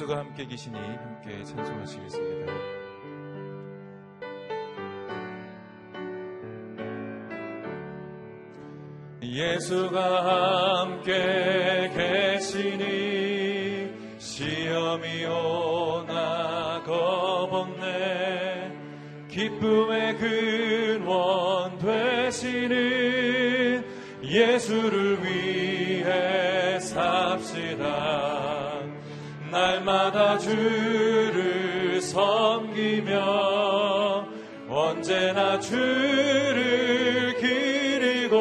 예수가 함께 계시니 함께 찬송하시겠습니다. 예수가 함께 계시니 시험이 오나 겁없네 기쁨의 근원 되시는 예수를 위해 날마다 주를 섬기며 언제나 주를 기리고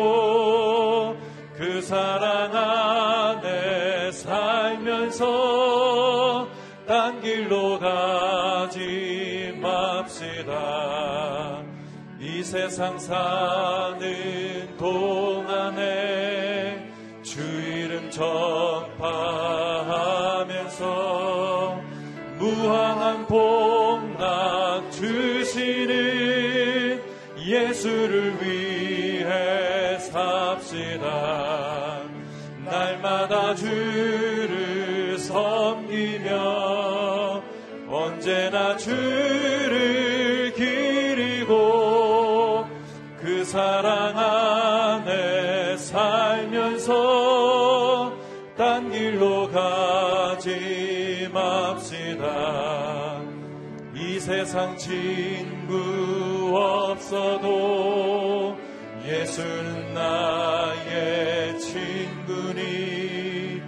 그 사랑 안에 살면서 딴 길로 가지 맙시다. 이 세상 사는 동안에 주 이름 전파하면서 무한한 복락 주시는 예수를 위해 삽시다. 날마다 주를 섬기며 언제나 주를 기리고 그 사랑 안 세상 친구 없어도 예수는 나의 친구니.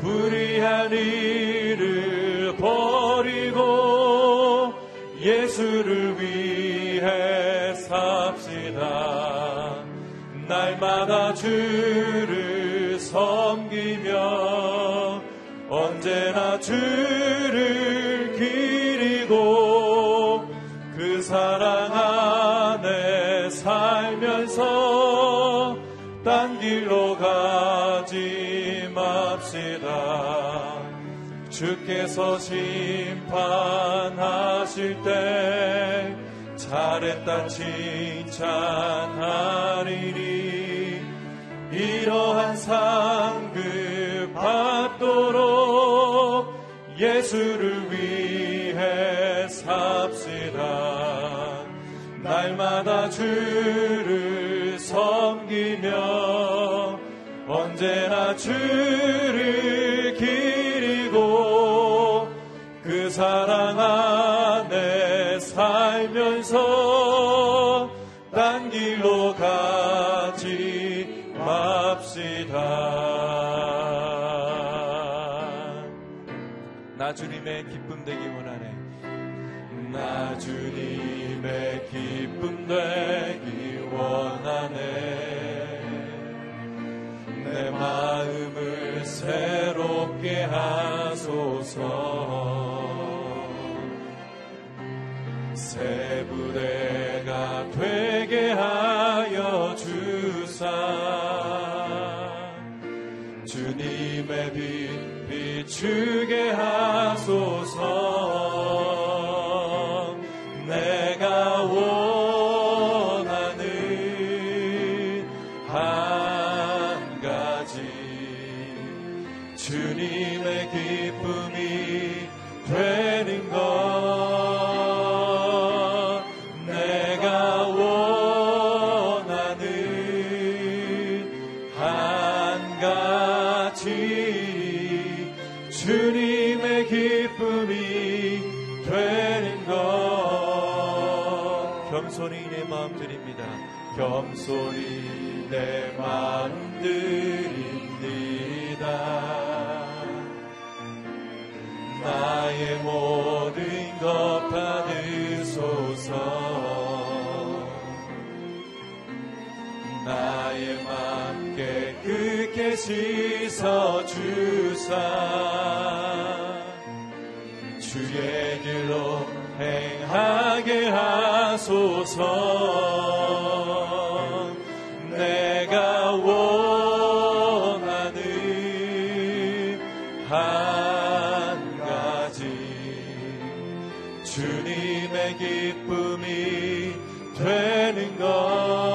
불의한 일을 버리고 예수를 위해 삽시다. 날마다 주를 섬기며 언제나 주 주께서 심판하실 때 잘했다 칭찬하리니 이러한 상급 받도록 예수를 위해 삽시다. 날마다 주를 섬기며 언제나 주 사랑 안에 살면서 딴 길로 가지 맙시다. 나 주님의 기쁨 되기 원하네. 나 주님의 기쁨 되기 원하네. 내 마음을 새롭게 하소서 비추게 하소서. 내가 원하는 한 가지 주님의 기 겸손히 내 마음 드립니다. 나의 모든 것 받으소서. 나의 맘 깨끗게 씻어 주사. 주의 길로 행하게 하소서 주님의 기쁨이 되는 것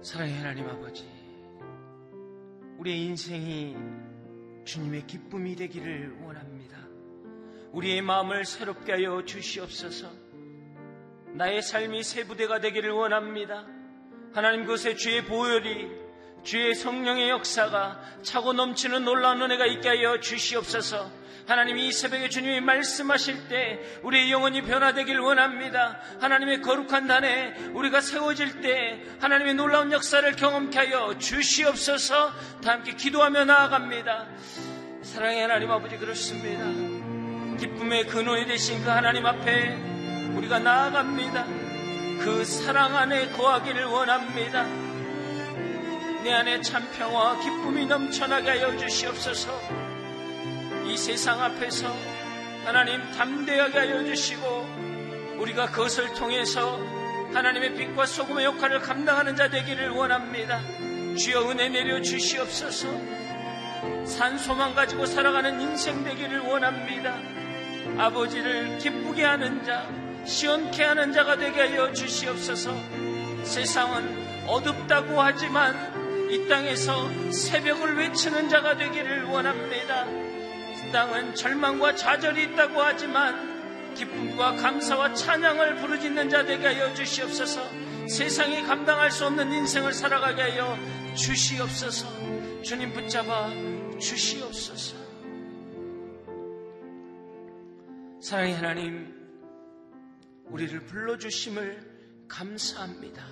사랑의 하나님 아버지, 우리의 인생이 주님의 기쁨이 되기를 원합니다. 우리의 마음을 새롭게 하여 주시옵소서. 나의 삶이 새 부대가 되기를 원합니다. 하나님 그곳에 주의 보혈이 주의 성령의 역사가 차고 넘치는 놀라운 은혜가 있게 하여 주시옵소서. 하나님이 이 새벽에 주님이 말씀하실 때 우리의 영혼이 변화되길 원합니다. 하나님의 거룩한 단에 우리가 세워질 때 하나님의 놀라운 역사를 경험케 하여 주시옵소서 다 함께 기도하며 나아갑니다. 사랑의 하나님 아버지 그렇습니다. 기쁨의 근원이 되신 그 하나님 앞에 우리가 나아갑니다. 그 사랑 안에 거하기를 원합니다. 내 안에 참 평화와 기쁨이 넘쳐나게 하여 주시옵소서. 이 세상 앞에서 하나님 담대하게 하여 주시고 우리가 그것을 통해서 하나님의 빛과 소금의 역할을 감당하는 자 되기를 원합니다. 주여 은혜 내려 주시옵소서. 산소만 가지고 살아가는 인생 되기를 원합니다. 아버지를 기쁘게 하는 자, 시원케 하는 자가 되게 하여 주시옵소서. 세상은 어둡다고 하지만 이 땅에서 새벽을 외치는 자가 되기를 원합니다. 땅은 절망과 좌절이 있다고 하지만 기쁨과 감사와 찬양을 부르짖는 자 되게 하여 주시옵소서. 세상이 감당할 수 없는 인생을 살아가게 하여 주시옵소서. 주님 붙잡아 주시옵소서. 사랑의 하나님 우리를 불러주심을 감사합니다.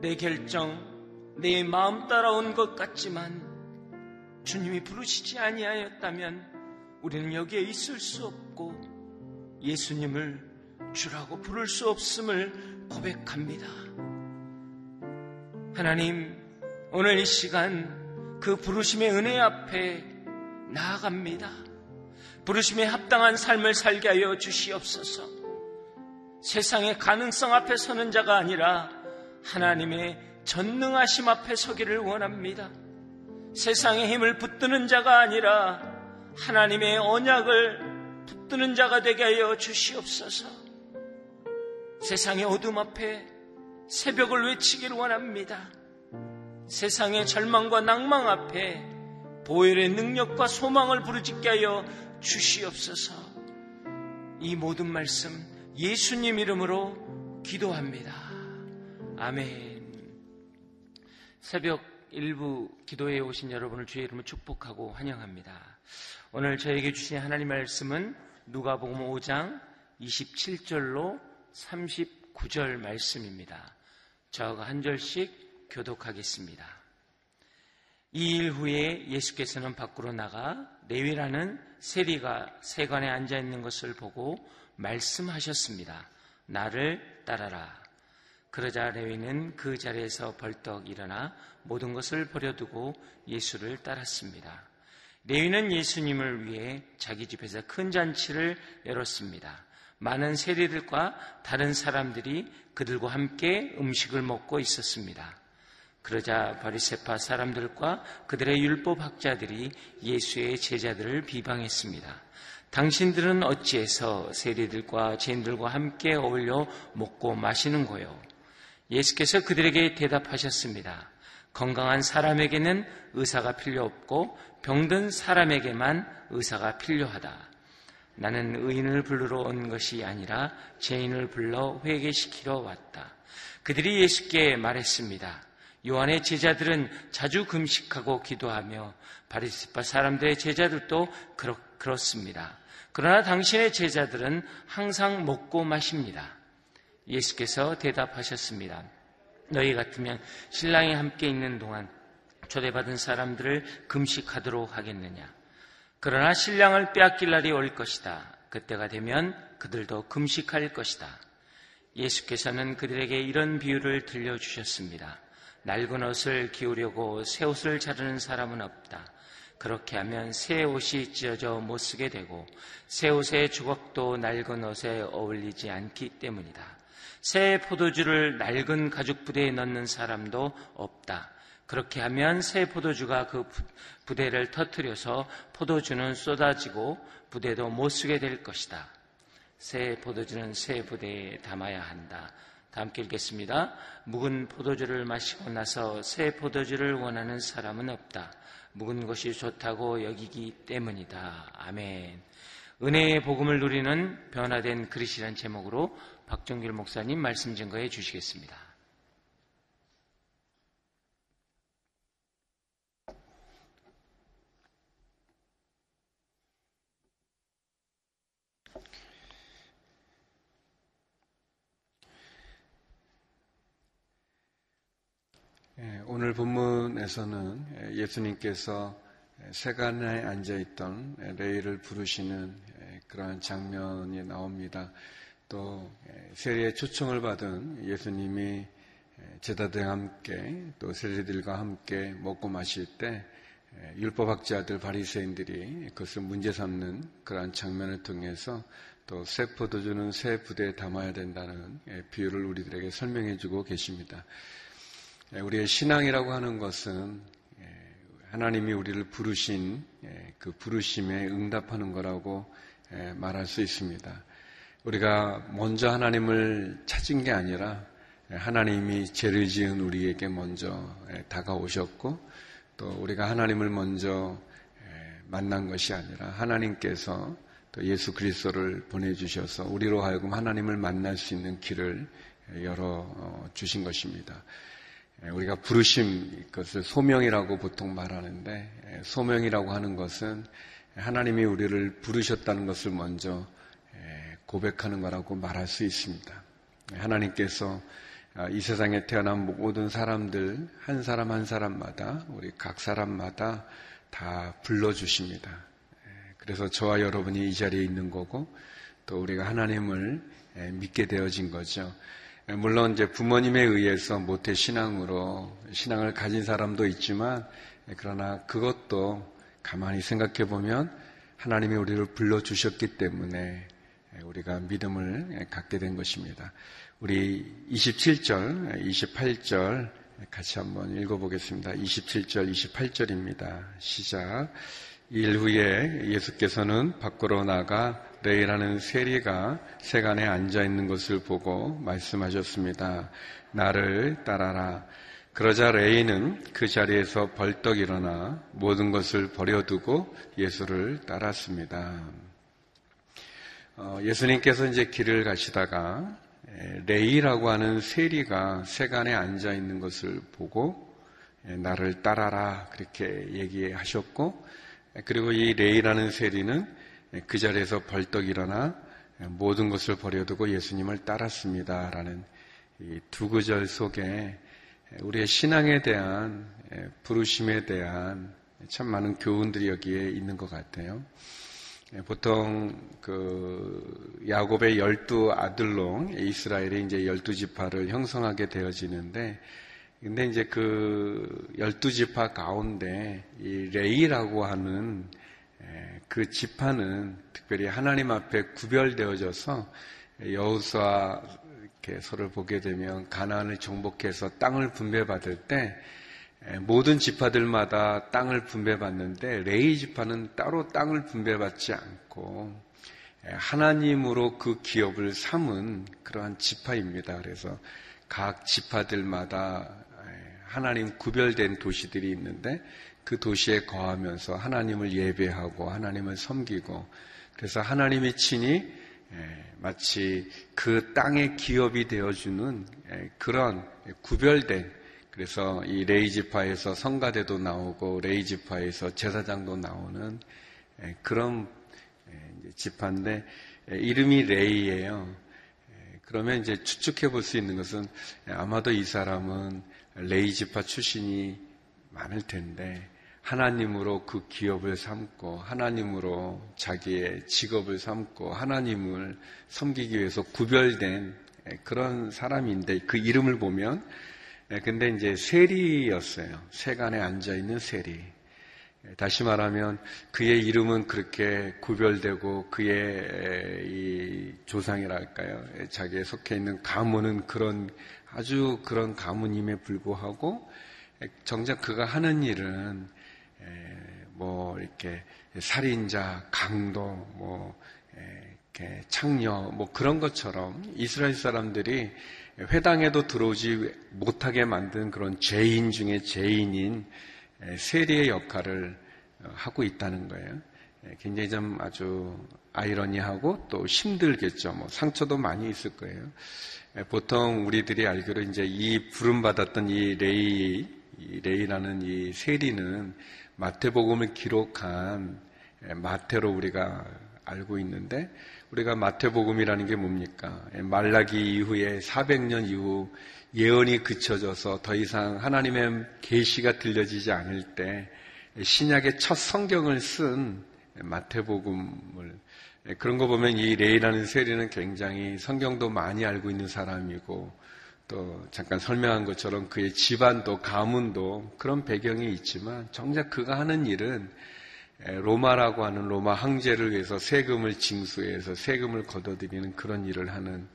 내 결정 내 마음 따라온 것 같지만 주님이 부르시지 아니하였다면 우리는 여기에 있을 수 없고 예수님을 주라고 부를 수 없음을 고백합니다. 하나님, 오늘 이 시간 그 부르심의 은혜 앞에 나아갑니다. 부르심에 합당한 삶을 살게 하여 주시옵소서. 세상의 가능성 앞에 서는 자가 아니라 하나님의 전능하심 앞에 서기를 원합니다. 세상의 힘을 붙드는 자가 아니라 하나님의 언약을 붙드는 자가 되게 하여 주시옵소서. 세상의 어둠 앞에 새벽을 외치기를 원합니다. 세상의 절망과 낭망 앞에 보혈의 능력과 소망을 부르짖게 하여 주시옵소서. 이 모든 말씀 예수님 이름으로 기도합니다. 아멘. 새벽 일부 기도에 오신 여러분을 주의 이름으로 축복하고 환영합니다. 오늘 저에게 주신 하나님 말씀은 누가복음 5장 27절로 39절 말씀입니다. 저가 한 절씩 교독하겠습니다. 이 일 후에 예수께서는 밖으로 나가 레위라는 세리가 세관에 앉아 있는 것을 보고 말씀하셨습니다. 나를 따라라. 그러자 레위는 그 자리에서 벌떡 일어나 모든 것을 버려두고 예수를 따랐습니다. 레위는 예수님을 위해 자기 집에서 큰 잔치를 열었습니다. 많은 세리들과 다른 사람들이 그들과 함께 음식을 먹고 있었습니다. 그러자 바리세파 사람들과 그들의 율법 학자들이 예수의 제자들을 비방했습니다. 당신들은 어찌해서 세리들과 죄인들과 함께 어울려 먹고 마시는 거요? 예수께서 그들에게 대답하셨습니다. 건강한 사람에게는 의사가 필요 없고 병든 사람에게만 의사가 필요하다. 나는 의인을 부르러 온 것이 아니라 죄인을 불러 회개시키러 왔다. 그들이 예수께 말했습니다. 요한의 제자들은 자주 금식하고 기도하며 바리스파 사람들의 제자들도 그렇, 그렇습니다. 그러나 당신의 제자들은 항상 먹고 마십니다. 예수께서 대답하셨습니다. 너희 같으면 신랑이 함께 있는 동안 초대받은 사람들을 금식하도록 하겠느냐. 그러나 신랑을 빼앗길 날이 올 것이다. 그때가 되면 그들도 금식할 것이다. 예수께서는 그들에게 이런 비유를 들려주셨습니다. 낡은 옷을 기우려고 새 옷을 자르는 사람은 없다. 그렇게 하면 새 옷이 찢어져 못 쓰게 되고 새 옷의 주걱도 낡은 옷에 어울리지 않기 때문이다. 새 포도주를 낡은 가죽 부대에 넣는 사람도 없다. 그렇게 하면 새 포도주가 그 부대를 터트려서 포도주는 쏟아지고 부대도 못 쓰게 될 것이다. 새 포도주는 새 부대에 담아야 한다. 다 함께 읽겠습니다. 묵은 포도주를 마시고 나서 새 포도주를 원하는 사람은 없다. 묵은 것이 좋다고 여기기 때문이다. 아멘. 은혜의 복음을 누리는 변화된 그리스란 제목으로 박정길 목사님 말씀 증거해 주시겠습니다. 예, 오늘 본문에서는 예수님께서 세간에 앉아 있던 레이를 부르시는 그러한 장면이 나옵니다. 또 세례의 초청을 받은 예수님이 제자들과 함께 또 세례들과 함께 먹고 마실 때 율법학자들 바리새인들이 그것을 문제 삼는 그러한 장면을 통해서 또 새 포도주는 새 부대에 담아야 된다는 비유를 우리들에게 설명해 주고 계십니다. 우리의 신앙이라고 하는 것은 하나님이 우리를 부르신 그 부르심에 응답하는 거라고 말할 수 있습니다. 우리가 먼저 하나님을 찾은 게 아니라 하나님이 죄를 지은 우리에게 먼저 다가오셨고 또 우리가 하나님을 먼저 만난 것이 아니라 하나님께서 또 예수 그리스도를 보내주셔서 우리로 하여금 하나님을 만날 수 있는 길을 열어 주신 것입니다. 우리가 부르심, 그것을 소명이라고 보통 말하는데, 소명이라고 하는 것은 하나님이 우리를 부르셨다는 것을 먼저 고백하는 거라고 말할 수 있습니다. 하나님께서 아, 이 세상에 태어난 모든 사람들, 한 사람 한 사람마다, 우리 각 사람마다 다 불러주십니다. 그래서 저와 여러분이 이 자리에 있는 거고, 또 우리가 하나님을 믿게 되어진 거죠. 물론 이제 부모님에 의해서 모태 신앙으로 신앙을 가진 사람도 있지만 그러나 그것도 가만히 생각해 보면 하나님이 우리를 불러 주셨기 때문에 우리가 믿음을 갖게 된 것입니다. 우리 27절, 28절 같이 한번 읽어보겠습니다. 27절, 28절입니다. 시작. 일 후에 예수께서는 밖으로 나가 레이라는 세리가 세간에 앉아 있는 것을 보고 말씀하셨습니다. 나를 따라라. 그러자 레이는 그 자리에서 벌떡 일어나 모든 것을 버려두고 예수를 따랐습니다. 어, 예수님께서 이제 길을 가시다가 레위라고 하는 세리가 세관에 앉아 있는 것을 보고 나를 따라라 그렇게 얘기하셨고 그리고 이 레위라는 세리는 그 자리에서 벌떡 일어나 모든 것을 버려두고 예수님을 따랐습니다. 라는 두 구절 속에 우리의 신앙에 대한 부르심에 대한 참 많은 교훈들이 여기에 있는 것 같아요. 보통 그 야곱의 열두 아들로 이스라엘이 이제 열두 지파를 형성하게 되어지는데 근데 이제 그 열두 지파 가운데 이 레위라고 하는 그 지파는 특별히 하나님 앞에 구별되어져서 여호수아 서를 보게 되면 가나안을 정복해서 땅을 분배받을 때 모든 지파들마다 땅을 분배받는데 레위 지파는 따로 땅을 분배받지 않고 하나님으로 그 기업을 삼은 그러한 지파입니다. 그래서 각 지파들마다 하나님 구별된 도시들이 있는데 그 도시에 거하면서 하나님을 예배하고 하나님을 섬기고 그래서 하나님이 친히 마치 그 땅의 기업이 되어주는 그런 구별된 그래서 이 레이지파에서 성가대도 나오고 레이지파에서 제사장도 나오는 그런 지파인데 이름이 레이예요. 그러면 이제 추측해 볼 수 있는 것은 아마도 이 사람은 레이지파 출신이 많을 텐데 하나님으로 그 기업을 삼고 하나님으로 자기의 직업을 삼고 하나님을 섬기기 위해서 구별된 그런 사람인데 그 이름을 보면 근데 이제 세리였어요. 세간에 앉아 있는 세리. 다시 말하면 그의 이름은 그렇게 구별되고 그의 이 조상이랄까요? 자기에 속해 있는 가문은 그런 아주 그런 가문임에 불구하고 정작 그가 하는 일은 뭐 이렇게 살인자, 강도, 뭐 이렇게 창녀 뭐 그런 것처럼 이스라엘 사람들이 회당에도 들어오지 못하게 만든 그런 죄인 중에 죄인인 세리의 역할을 하고 있다는 거예요. 굉장히 좀 아주 아이러니하고 또 힘들겠죠. 뭐 상처도 많이 있을 거예요. 보통 우리들이 알기로 이제 이 부름 받았던 이 레위, 이 레위라는 이 세리는 마태복음을 기록한 마태로 우리가 알고 있는데 우리가 마태복음이라는 게 뭡니까? 말라기 이후에 400년 이후 예언이 그쳐져서 더 이상 하나님의 계시가 들려지지 않을 때 신약의 첫 성경을 쓴 마태복음을 그런 거 보면 이 레이라는 세리는 굉장히 성경도 많이 알고 있는 사람이고 또 잠깐 설명한 것처럼 그의 집안도 가문도 그런 배경이 있지만 정작 그가 하는 일은 로마라고 하는 로마 황제를 위해서 세금을 징수해서 세금을 걷어들이는 그런 일을 하는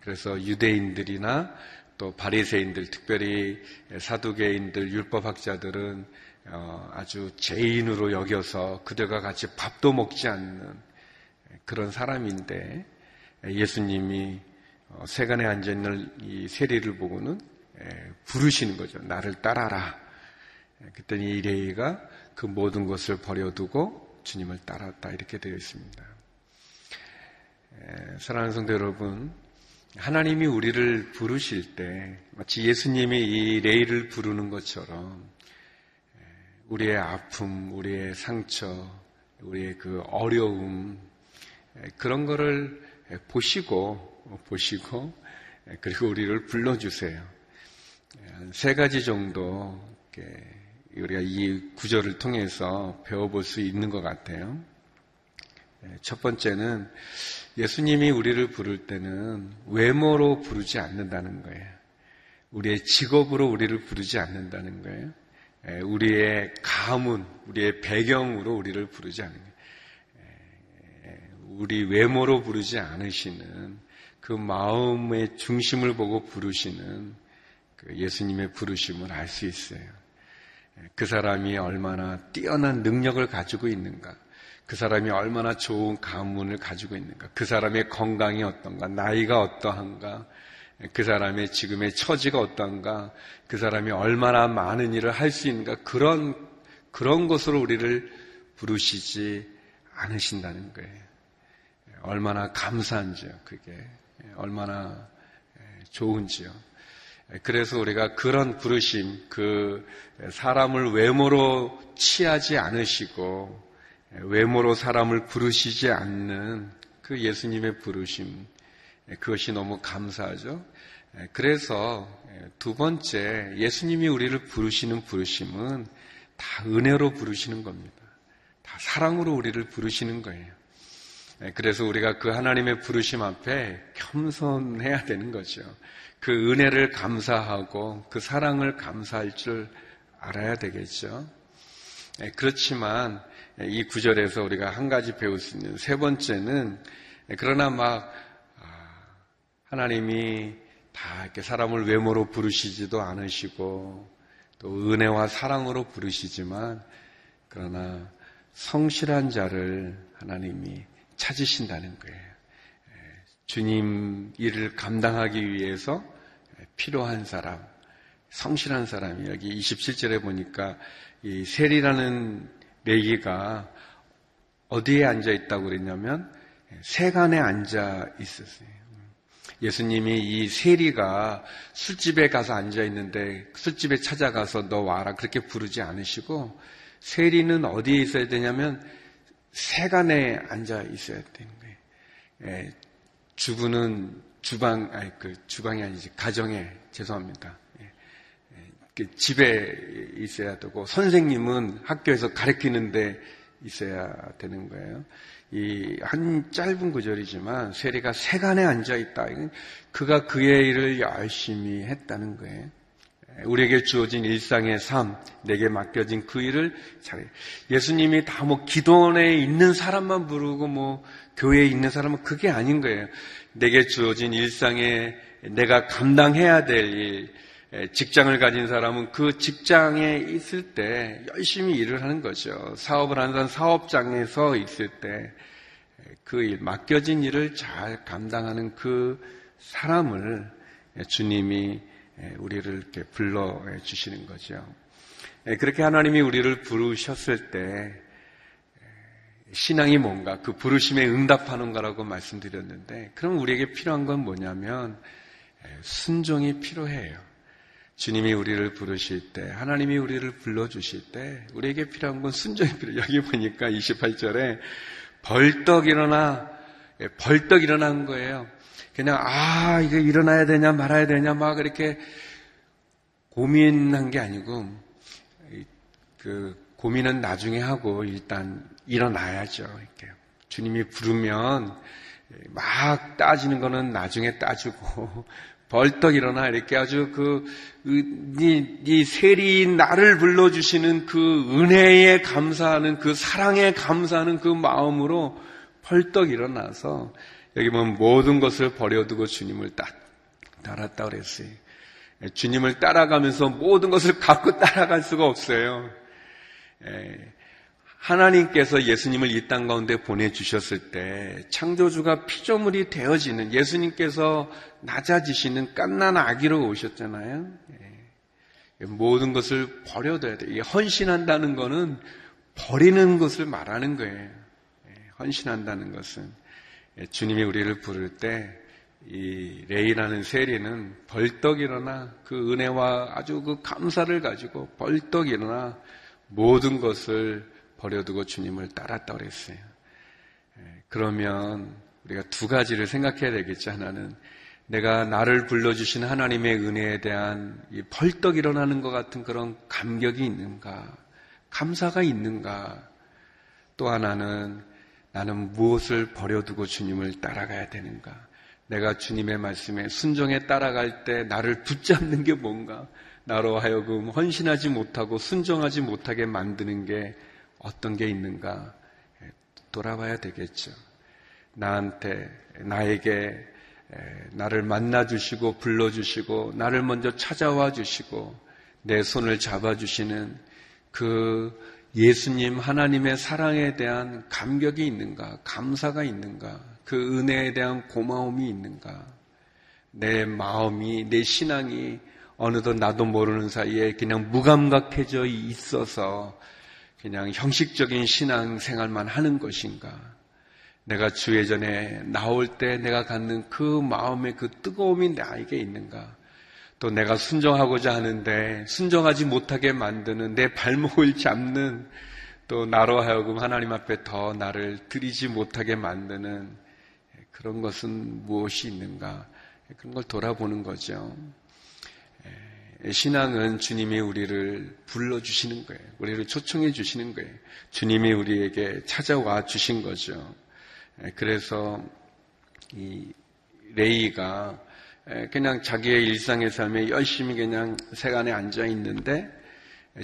그래서 유대인들이나 또 바리새인들 특별히 사두개인들 율법학자들은 어, 아주 죄인으로 여겨서 그들과 같이 밥도 먹지 않는 그런 사람인데 예수님이 어, 세간에 앉아 있는 이 세리를 보고는 부르시는 거죠. 나를 따라라. 그랬더니 이 레이가 그 모든 것을 버려두고 주님을 따랐다 이렇게 되어 있습니다. 사랑하는 성도 여러분, 하나님이 우리를 부르실 때 마치 예수님이 이 레이를 부르는 것처럼 우리의 아픔, 우리의 상처, 우리의 그 어려움 그런 거를 보시고 보시고 그리고 우리를 불러주세요. 세 가지 정도 우리가 이 구절을 통해서 배워볼 수 있는 것 같아요. 첫 번째는 예수님이 우리를 부를 때는 외모로 부르지 않는다는 거예요. 우리의 직업으로 우리를 부르지 않는다는 거예요. 우리의 가문, 우리의 배경으로 우리를 부르지 않는 거예요. 우리 외모로 부르지 않으시는 그 마음의 중심을 보고 부르시는 그 예수님의 부르심을 알 수 있어요. 그 사람이 얼마나 뛰어난 능력을 가지고 있는가. 그 사람이 얼마나 좋은 가문을 가지고 있는가. 그 사람의 건강이 어떤가. 나이가 어떠한가. 그 사람의 지금의 처지가 어떠한가. 그 사람이 얼마나 많은 일을 할 수 있는가. 그런, 그런 것으로 우리를 부르시지 않으신다는 거예요. 얼마나 감사한지요, 그게. 얼마나 좋은지요. 그래서 우리가 그런 부르심, 그 사람을 외모로 취하지 않으시고 외모로 사람을 부르시지 않는 그 예수님의 부르심, 그것이 너무 감사하죠. 그래서 두 번째, 예수님이 우리를 부르시는 부르심은 다 은혜로 부르시는 겁니다. 다 사랑으로 우리를 부르시는 거예요. 그래서 우리가 그 하나님의 부르심 앞에 겸손해야 되는 거죠. 그 은혜를 감사하고 그 사랑을 감사할 줄 알아야 되겠죠. 예, 그렇지만 이 구절에서 우리가 한 가지 배울 수 있는 세 번째는 그러나 막 아, 하나님이 다 이렇게 사람을 외모로 부르시지도 않으시고 또 은혜와 사랑으로 부르시지만 그러나 성실한 자를 하나님이 찾으신다는 거예요. 예, 주님 일을 감당하기 위해서 필요한 사람, 성실한 사람이 여기 27절에 보니까 이 셀이라는 내기가 어디에 앉아 있다고 그랬냐면 세간에 앉아 있었어요. 예수님이 이 세리가 술집에 가서 앉아 있는데 술집에 찾아가서 너 와라 그렇게 부르지 않으시고 세리는 어디에 있어야 되냐면 세간에 앉아 있어야 되는 거예요. 예, 주부는 주방, 아니, 그, 주방이 아니지, 가정에, 죄송합니다. 예, 예, 그 집에 있어야 되고, 선생님은 학교에서 가르치는데 있어야 되는 거예요. 이, 한 짧은 구절이지만, 세리가 세간에 앉아 있다. 그가 그의 일을 열심히 했다는 거예요. 예, 우리에게 주어진 일상의 삶, 내게 맡겨진 그 일을 잘, 예수님이 다 뭐 기도원에 있는 사람만 부르고 뭐 교회에 있는 사람은 그게 아닌 거예요. 내게 주어진 일상에 내가 감당해야 될 일, 직장을 가진 사람은 그 직장에 있을 때 열심히 일을 하는 거죠. 사업을 하는 사람 사업장에서 있을 때 그 일, 맡겨진 일을 잘 감당하는 그 사람을 주님이 우리를 이렇게 불러 주시는 거죠. 그렇게 하나님이 우리를 부르셨을 때 신앙이 뭔가 그 부르심에 응답하는 거라고 말씀드렸는데 그럼 우리에게 필요한 건 뭐냐면 순종이 필요해요. 주님이 우리를 부르실 때, 하나님이 우리를 불러주실 때, 우리에게 필요한 건 순종이 필요해요. 여기 보니까 28절에 벌떡 일어나, 예, 벌떡 일어난 거예요. 그냥, 아, 이게 일어나야 되냐, 말아야 되냐, 막 이렇게 고민한 게 아니고, 그, 고민은 나중에 하고 일단 일어나야죠. 이렇게. 주님이 부르면 막 따지는 거는 나중에 따지고 벌떡 일어나 이렇게 아주 그, 이, 이 세리 나를 불러주시는 그 은혜에 감사하는 그 사랑에 감사하는 그 마음으로 벌떡 일어나서 여기 보면 모든 것을 버려두고 주님을 따, 따랐다 그랬어요. 주님을 따라가면서 모든 것을 갖고 따라갈 수가 없어요. 하나님께서 예수님을 이 땅 가운데 보내주셨을 때 창조주가 피조물이 되어지는 예수님께서 낮아지시는 깐난 아기로 오셨잖아요. 예. 모든 것을 버려둬야 돼요. 헌신한다는 것은 버리는 것을 말하는 거예요. 예. 헌신한다는 것은 예, 주님이 우리를 부를 때 이 레이라는 세리는 벌떡 일어나 그 은혜와 아주 그 감사를 가지고 벌떡 일어나 모든 것을 버려두고 주님을 따랐다 그랬어요. 예, 그러면 우리가 두 가지를 생각해야 되겠죠. 하나는 내가 나를 불러주신 하나님의 은혜에 대한 벌떡 일어나는 것 같은 그런 감격이 있는가, 감사가 있는가. 또 하나는 나는 무엇을 버려두고 주님을 따라가야 되는가. 내가 주님의 말씀에 순종에 따라갈 때 나를 붙잡는 게 뭔가, 나로 하여금 헌신하지 못하고 순종하지 못하게 만드는 게 어떤 게 있는가? 돌아봐야 되겠죠. 나한테, 나에게 나를 만나 주시고 불러 주시고 나를 먼저 찾아와 주시고 내 손을 잡아 주시는 그 예수님 하나님의 사랑에 대한 감격이 있는가, 감사가 있는가, 그 은혜에 대한 고마움이 있는가, 내 마음이, 내 신앙이 어느덧 나도 모르는 사이에 그냥 무감각해져 있어서 그냥 형식적인 신앙 생활만 하는 것인가? 내가 주회전에 나올 때 내가 갖는 그 마음의 그 뜨거움이 나에게 있는가? 또 내가 순종하고자 하는데 순종하지 못하게 만드는 내 발목을 잡는 또 나로 하여금 하나님 앞에 더 나를 들이지 못하게 만드는 그런 것은 무엇이 있는가? 그런 걸 돌아보는 거죠. 신앙은 주님이 우리를 불러주시는 거예요. 우리를 초청해 주시는 거예요. 주님이 우리에게 찾아와 주신 거죠. 그래서 이 레이가 그냥 자기의 일상의 삶에 열심히 그냥 세간에 앉아 있는데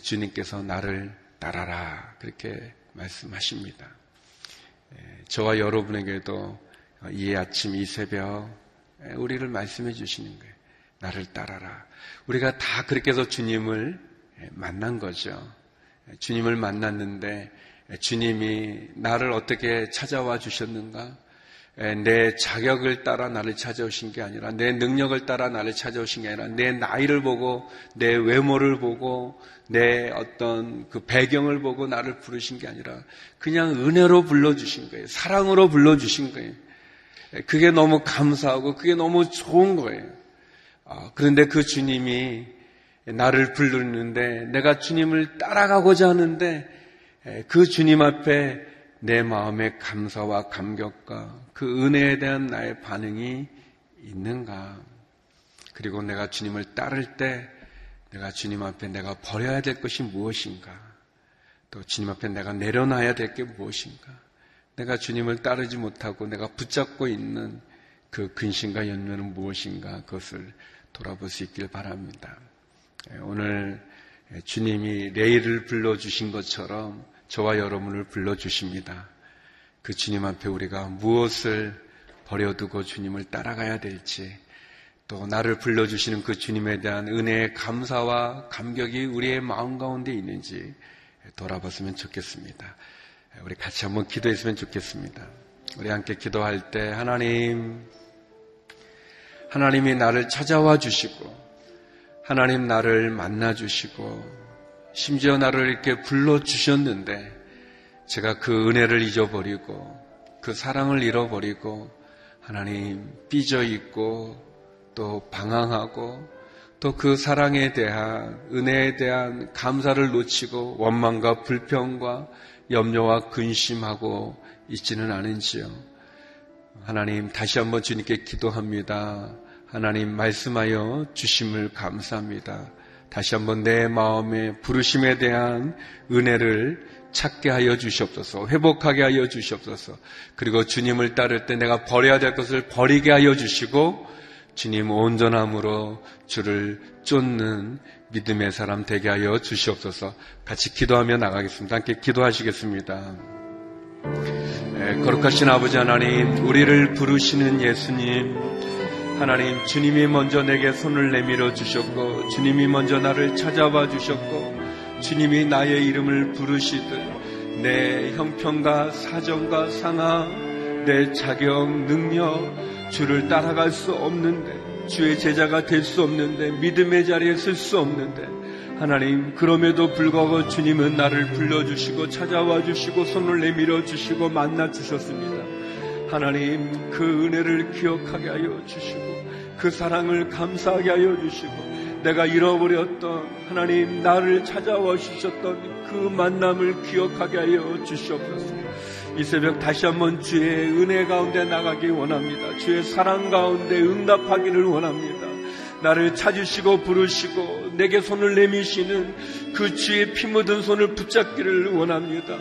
주님께서 나를 따라라 그렇게 말씀하십니다. 저와 여러분에게도 이 아침 이 새벽 우리를 말씀해 주시는 거예요. 나를 따라라. 우리가 다 그렇게 해서 주님을 만난 거죠. 주님을 만났는데 주님이 나를 어떻게 찾아와 주셨는가? 내 자격을 따라 나를 찾아오신 게 아니라 내 능력을 따라 나를 찾아오신 게 아니라 내 나이를 보고 내 외모를 보고 내 어떤 그 배경을 보고 나를 부르신 게 아니라 그냥 은혜로 불러주신 거예요. 사랑으로 불러주신 거예요. 그게 너무 감사하고 그게 너무 좋은 거예요. 아, 그런데 그 주님이 나를 부르는데 내가 주님을 따라가고자 하는데 그 주님 앞에 내 마음의 감사와 감격과 그 은혜에 대한 나의 반응이 있는가? 그리고 내가 주님을 따를 때 내가 주님 앞에 내가 버려야 될 것이 무엇인가? 또 주님 앞에 내가 내려놔야 될 게 무엇인가? 내가 주님을 따르지 못하고 내가 붙잡고 있는 그 근심과 연면은 무엇인가? 그것을 돌아볼 수 있길 바랍니다. 예, 오늘 주님이 레이를 불러주신 것처럼 저와 여러분을 불러주십니다. 그 주님 앞에 우리가 무엇을 버려두고 주님을 따라가야 될지 또 나를 불러주시는 그 주님에 대한 은혜의 감사와 감격이 우리의 마음 가운데 있는지 돌아봤으면 좋겠습니다. 우리 같이 한번 기도했으면 좋겠습니다. 우리 함께 기도할 때 하나님, 하나님이 나를 찾아와 주시고, 하나님 나를 만나 주시고, 심지어 나를 이렇게 불러 주셨는데, 제가 그 은혜를 잊어버리고, 그 사랑을 잃어버리고, 하나님 삐져 있고, 또 방황하고, 또그 사랑에 대한, 은혜에 대한 감사를 놓치고, 원망과 불평과 염려와 근심하고 있지는 않은지요. 하나님 다시 한번 주님께 기도합니다. 하나님 말씀하여 주심을 감사합니다. 다시 한번 내 마음의 부르심에 대한 은혜를 찾게 하여 주시옵소서, 회복하게 하여 주시옵소서, 그리고 주님을 따를 때 내가 버려야 될 것을 버리게 하여 주시고, 주님 온전함으로 주를 쫓는 믿음의 사람 되게 하여 주시옵소서, 같이 기도하며 나가겠습니다. 함께 기도하시겠습니다. 네, 거룩하신 아버지 하나님, 우리를 부르시는 예수님, 하나님, 주님이 먼저 내게 손을 내밀어 주셨고, 주님이 먼저 나를 찾아와 주셨고, 주님이 나의 이름을 부르시듯, 내 형편과 사정과 상황, 내 자격, 능력, 주를 따라갈 수 없는데, 주의 제자가 될 수 없는데, 믿음의 자리에 설 수 없는데, 하나님, 그럼에도 불구하고 주님은 나를 불러주시고 찾아와 주시고 손을 내밀어 주시고 만나 주셨습니다. 하나님, 그 은혜를 기억하게 하여 주시고 그 사랑을 감사하게 하여 주시고 내가 잃어버렸던 하나님, 나를 찾아와 주셨던 그 만남을 기억하게 하여 주시옵소서. 이 새벽 다시 한번 주의 은혜 가운데 나가기 원합니다. 주의 사랑 가운데 응답하기를 원합니다. 나를 찾으시고 부르시고 내게 손을 내미시는 그 주의 피 묻은 손을 붙잡기를 원합니다.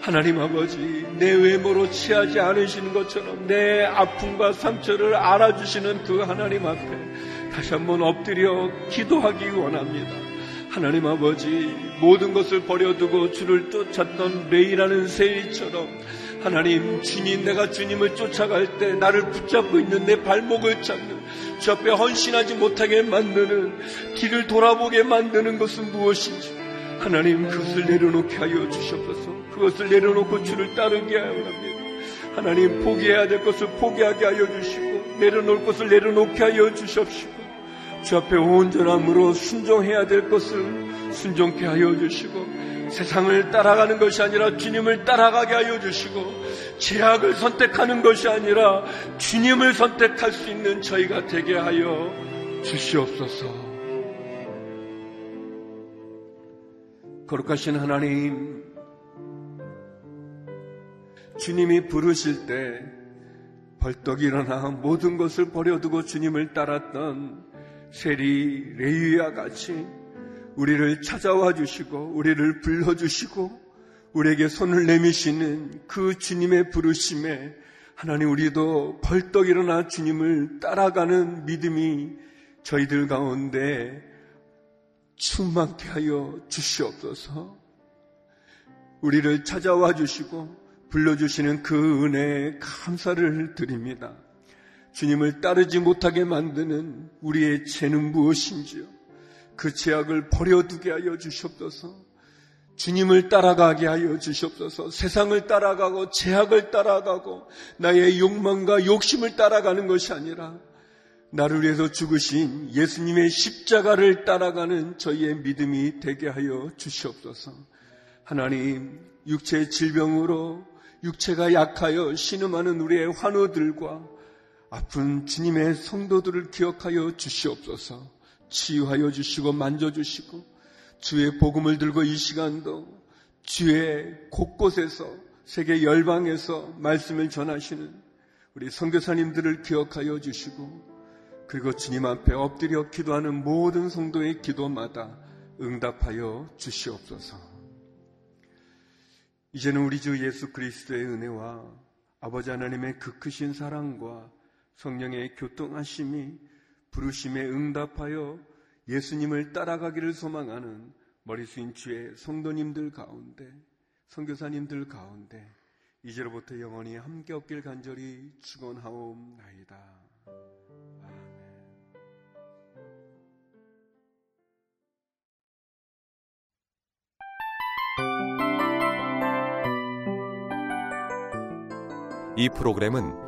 하나님 아버지, 내 외모로 취하지 않으시는 것처럼 내 아픔과 상처를 알아주시는 그 하나님 앞에 다시 한번 엎드려 기도하기 원합니다. 하나님 아버지, 모든 것을 버려두고 주를 쫓았던 레이라는 세리처럼 하나님, 주님, 내가 주님을 쫓아갈 때 나를 붙잡고 있는 내 발목을 잡는 주 앞에 헌신하지 못하게 만드는 길을 돌아보게 만드는 것은 무엇인지 하나님 그것을 내려놓게 하여 주시옵소서. 그것을 내려놓고 주를 따르게 하여 합니다 하나님 포기해야 될 것을 포기하게 하여 주시고 내려놓을 것을 내려놓게 하여 주시옵시고 주 앞에 온전함으로 순종해야 될 것을 순종케 하여 주시고 세상을 따라가는 것이 아니라 주님을 따라가게 하여 주시고 제약을 선택하는 것이 아니라 주님을 선택할 수 있는 저희가 되게 하여 주시옵소서. 거룩하신 하나님, 주님이 부르실 때 벌떡 일어나 모든 것을 버려두고 주님을 따랐던 세리 레위와 같이 우리를 찾아와 주시고 우리를 불러 주시고 우리에게 손을 내미시는 그 주님의 부르심에 하나님 우리도 벌떡 일어나 주님을 따라가는 믿음이 저희들 가운데 충만케 하여 주시옵소서. 우리를 찾아와 주시고 불러주시는 그 은혜에 감사를 드립니다. 주님을 따르지 못하게 만드는 우리의 죄는 무엇인지요? 그 죄악을 버려두게 하여 주시옵소서. 주님을 따라가게 하여 주시옵소서. 세상을 따라가고 죄악을 따라가고 나의 욕망과 욕심을 따라가는 것이 아니라 나를 위해서 죽으신 예수님의 십자가를 따라가는 저희의 믿음이 되게 하여 주시옵소서. 하나님, 육체의 질병으로 육체가 약하여 신음하는 우리의 환우들과 아픈 주님의 성도들을 기억하여 주시옵소서. 치유하여 주시고 만져주시고 주의 복음을 들고 이 시간도 주의 곳곳에서 세계 열방에서 말씀을 전하시는 우리 선교사님들을 기억하여 주시고 그리고 주님 앞에 엎드려 기도하는 모든 성도의 기도마다 응답하여 주시옵소서. 이제는 우리 주 예수 그리스도의 은혜와 아버지 하나님의 그 크신 사랑과 성령의 교통하심이 부르심에 응답하여 예수님을 따라가기를 소망하는 머리 숙인 주의 성도님들 가운데, 성교사님들 가운데, 이제로부터 영원히 함께 없길 간절히 축원하옵나이다. 이 프로그램은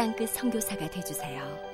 땅끝 성교사가 되주세요